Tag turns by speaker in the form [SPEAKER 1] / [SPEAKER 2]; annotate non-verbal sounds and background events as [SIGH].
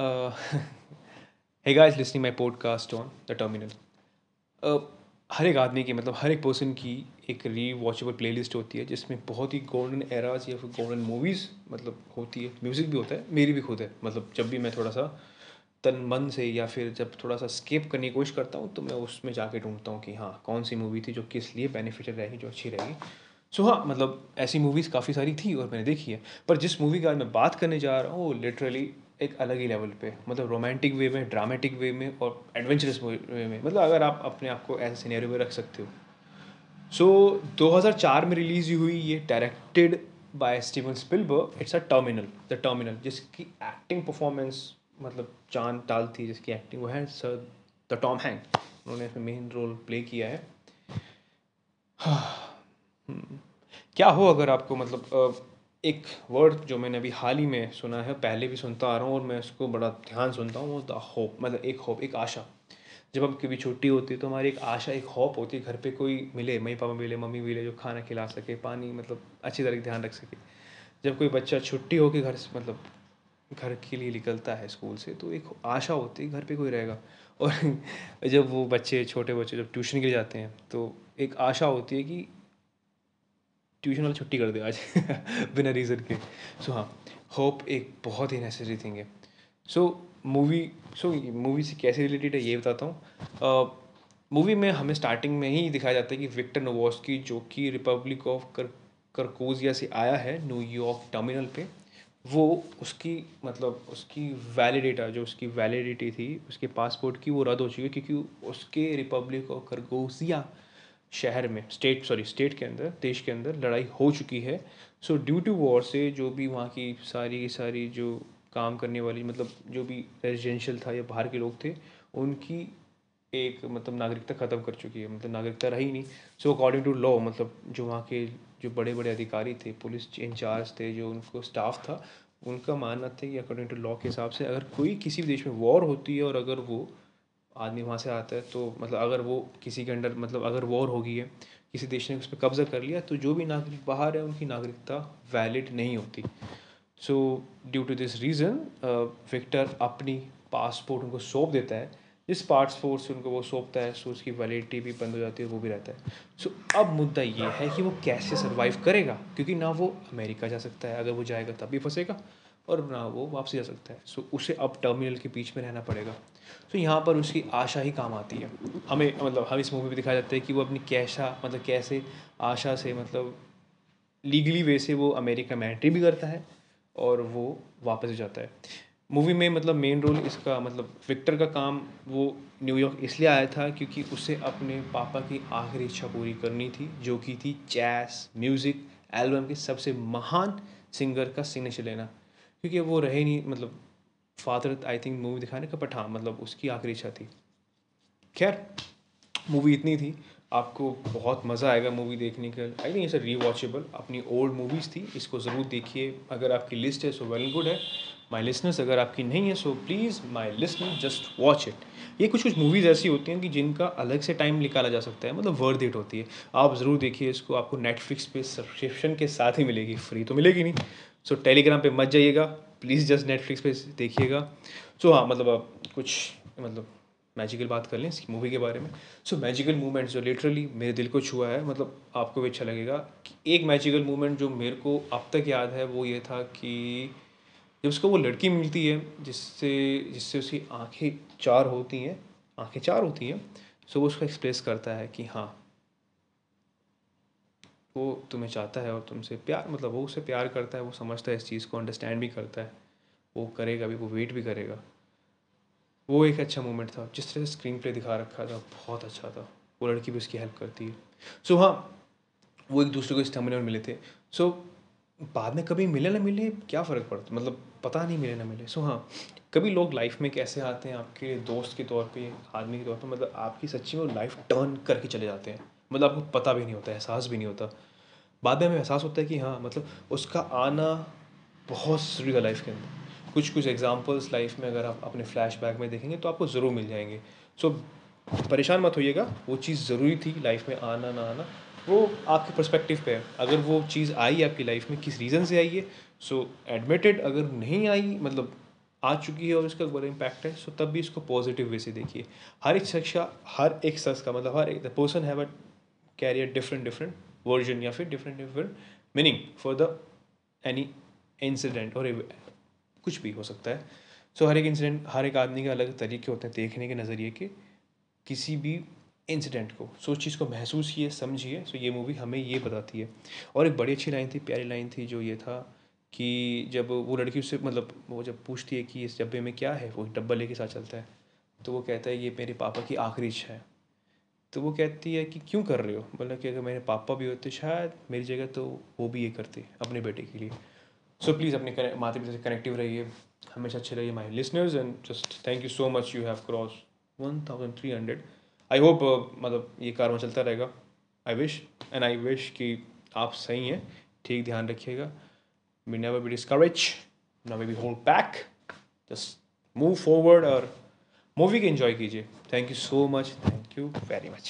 [SPEAKER 1] [LAUGHS] hey guys listening my podcast on the terminal. Uh, हर एक आदमी की मतलब हर एक पर्सन की एक री वॉचेबल प्ले लिस्ट होती है जिसमें बहुत ही गोल्डन एराज या फिर गोल्डन मूवीज़ मतलब होती है। म्यूज़िक भी होता है मेरी भी खुद है। मतलब जब भी मैं थोड़ा सा तन मन से या फिर जब थोड़ा सा स्केप करने की कोशिश करता हूँ तो मैं उसमें जाके ढूंढता हूँ कि हाँ कौन सी मूवी थी जो किस लिए बेनिफिशियल रहेगी जो अच्छी रहेगी सो so, हाँ मतलब ऐसी मूवीज़ काफ़ी सारी थी और मैंने देखी है। पर जिस मूवी का मैं बात करने जा रहा हूँ वो लिटरली एक अलग ही लेवल पे मतलब रोमांटिक वे में ड्रामेटिक वे में और एडवेंचरस वे में मतलब अगर आप अपने आप को ऐसे सीनेरियो में रख सकते हो। सो so, 2004 में रिलीज़ हुई ये directed by Steven Spielberg it's a terminal the terminal जिसकी एक्टिंग परफॉर्मेंस मतलब चाँद टाल थी जिसकी एक्टिंग वो है सर द टॉम हैंक उन्होंने इसमें मेन रोल प्ले किया है। [SIGHS] हम्म, क्या हो अगर आपको मतलब एक वर्ड जो मैंने अभी हाल ही में सुना है, पहले भी सुनता आ रहा हूँ और मैं उसको बड़ा ध्यान सुनता हूँ, वो द होप मतलब एक होप, एक आशा। जब हम कभी छुट्टी होती है तो हमारी एक आशा, एक होप होती है, घर पे कोई मिले, मम्मी पापा मिले, मम्मी मिले जो खाना खिला सके, पानी मतलब अच्छी तरह ध्यान रख सके। जब कोई बच्चा छुट्टी हो के घर से मतलब घर के लिए निकलता है स्कूल से तो एक आशा होती है, घर पे कोई रहेगा। और [LAUGHS] जब वो बच्चे, छोटे बच्चे जब ट्यूशन के लिए जाते हैं तो एक आशा होती है कि ट्यूशन वाला छुट्टी कर दे आज, [LAUGHS] बिना रीज़न के। सो हाँ होप एक बहुत ही नेसेसरी थिंग है। सो मूवी सो मूवी से कैसे रिलेटेड है, ये बताता हूँ। मूवी में हमें स्टार्टिंग में ही दिखाया जाता है कि विक्टर नोवोस्की जो कि रिपब्लिक ऑफ़ कर करकोजिया से आया है न्यूयॉर्क टर्मिनल पे, वो उसकी मतलब उसकी वैलिडेटा जो उसकी वैलिडिटी थी, उसके पासपोर्ट की वो रद्द हो चुकी है, क्योंकि उसके रिपब्लिक ऑफ़ करगोजिया शहर में स्टेट सॉरी स्टेट के अंदर, देश के अंदर लड़ाई हो चुकी है। सो ड्यू टू वॉर से जो भी वहाँ की सारी सारी जो काम करने वाली मतलब जो भी रेजिडेंशियल था या बाहर के लोग थे, उनकी एक मतलब नागरिकता ख़त्म कर चुकी है। मतलब नागरिकता रही नहीं। सो अकॉर्डिंग टू लॉ मतलब जो वहाँ के जो बड़े बड़े अधिकारी थे पुलिस इंचार्ज थे, जो उनको स्टाफ था, उनका मानना था कि अकॉर्डिंग टू लॉ के हिसाब से अगर कोई किसी भी देश में वॉर होती है और अगर वो आदमी वहाँ से आता है तो मतलब अगर वो किसी के अंडर मतलब अगर वॉर हो गई है किसी देश ने उस पर कब्ज़ा कर लिया तो जो भी नागरिक बाहर है उनकी नागरिकता वैलिड नहीं होती। So due to this reason Victor अपनी पासपोर्ट उनको सौंप देता है। जिस पासपोर्ट से उनको वो सौंपता है सो उसकी वैलिडिटी भी बंद हो जाती है वो भी रहता है। सो so, अब मुद्दा ये है कि वो कैसे सर्वाइव करेगा? क्योंकि ना वो अमेरिका जा सकता है अगर वो जाएगा तब भी फंसेगा। और ना वो वापसी जा सकता है। सो उसे अब टर्मिनल के बीच में रहना पड़ेगा। तो यहाँ पर उसकी आशा ही काम आती है। हमें मतलब हम इस मूवी में दिखाया जाता है कि वो अपनी कैसा मतलब कैसे आशा से मतलब लीगली वे से वो अमेरिका में एंट्री भी करता है और वो वापस जाता है। मूवी में मतलब मेन रोल इसका मतलब विक्टर का काम वो न्यूयॉर्क इसलिए आया था क्योंकि उसे अपने पापा की आखिरी इच्छा पूरी करनी थी, जो कि थी जैस म्यूज़िक एल्बम के सबसे महान सिंगर का सिग्नेचर लेना। क्योंकि वो रहे नहीं मतलब फादर आई थिंक मूवी दिखाने का बट हाँ मतलब उसकी आखिरी इच्छा थी। खैर मूवी इतनी थी, आपको बहुत मज़ा आएगा मूवी देखने का। I think it's rewatchable अपनी ओल्ड मूवीज़ थी, इसको ज़रूर देखिए। अगर आपकी लिस्ट है सो वेल गुड है। माई लिसनर्स अगर आपकी नहीं है so please my listener just watch it ये कुछ कुछ मूवीज़ ऐसी होती हैं कि जिनका अलग से टाइम निकाला जा सकता है मतलब वर्थ इट होती है। आप ज़रूर देखिए इसको, आपको नेटफ्लिक्स पे सब्सक्रिप्शन के साथ ही मिलेगी फ्री तो मिलेगी नहीं। सो टेलीग्राम पे मत जाइएगा प्लीज़ जस्ट नेटफ्लिक्स पे देखिएगा। सो हाँ मतलब आप कुछ मतलब मैजिकल बात कर लें इसकी मूवी के बारे में। सो मैजिकल मूवमेंट जो लिटरली मेरे दिल को छुआ है मतलब आपको भी अच्छा लगेगा कि एक मैजिकल मूवमेंट जो मेरे को अब तक याद है, वो ये था कि जब उसको वो लड़की मिलती है, जिससे जिससे उसकी आँखें चार होती हैं, आँखें चार होती हैं सो वो उसको एक्सप्रेस करता है कि हाँ वो तुम्हें चाहता है और तुमसे प्यार मतलब वो उससे प्यार करता है, वो समझता है इस चीज़ को अंडरस्टैंड भी करता है। वो करेगा भी, वो वेट भी करेगा। वो एक अच्छा मोमेंट था। जिस तरह से स्क्रीन प्ले दिखा रखा था, बहुत अच्छा था। वो लड़की भी उसकी हेल्प करती है। सो हाँ वो एक दूसरे को इस में मिले थे। सो बाद में कभी मिले ना मिले, क्या फ़र्क पड़ता? मतलब पता नहीं मिले ना मिले। सो हाँ कभी लोग लाइफ में कैसे आते हैं, आपके दोस्त के तौर पे, आदमी के तौर पे मतलब आपकी सच्ची में लाइफ टर्न करके चले जाते हैं। मतलब आपको पता भी नहीं होता, एहसास भी नहीं होता। बाद में हमें एहसास होता है कि हाँ मतलब उसका आना बहुत ज़रूरी है लाइफ के अंदर। कुछ कुछ एग्जांपल्स लाइफ में अगर आप अपने फ्लैशबैक में देखेंगे तो आपको ज़रूर मिल जाएँगे। सो परेशान मत होइएगा, वो चीज़ ज़रूरी थी लाइफ में आना, ना आना। वो आपके परस्पेक्टिव पे है। अगर वो चीज़ आई आपकी लाइफ में, किस रीज़न से आई है? सो एडमिटेड अगर नहीं आई मतलब आ चुकी है और उसका बड़ा इम्पैक्ट है सो तब भी इसको पॉजिटिव वे से देखिए। हर एक शिक्षा हर एक शख्स का मतलब हर एक the person have a career different different version या फिर different different meaning for the any incident और कुछ भी हो सकता है। सो so, हर एक इंसिडेंट हर एक आदमी के अलग तरीके होते हैं देखने के नज़रिए के किसी भी इंसिडेंट को। सो उस चीज़ को महसूस किए समझिए। सो ये मूवी हमें ये बताती है। और एक बड़ी अच्छी लाइन थी प्यारी लाइन थी जो ये था कि जब वो लड़की उससे मतलब वो जब पूछती है कि इस डब्बे में क्या है वो डब्बा लेके साथ चलता है। तो वो कहता है ये मेरे पापा की आखिरी इच्छा है। तो वो कहती है कि क्यों कर रहे हो? बोला कि अगर मेरे पापा भी होते शायद मेरी जगह तो वो भी ये करते अपने बेटे के लिए। सो प्लीज़ अपने माता पिता से कनेक्टिव रहिए, हमेशा अच्छे रहिए my listeners and just thank you so much you have cross one thousand three hundred I hope मतलब ये कारवा चलता रहेगा। I wish and I wish कि आप सही हैं, ठीक ध्यान रखिएगा। We never be discouraged never be hold back. Just move forward और मूवी के enjoy कीजिए। Thank you so much thank you very much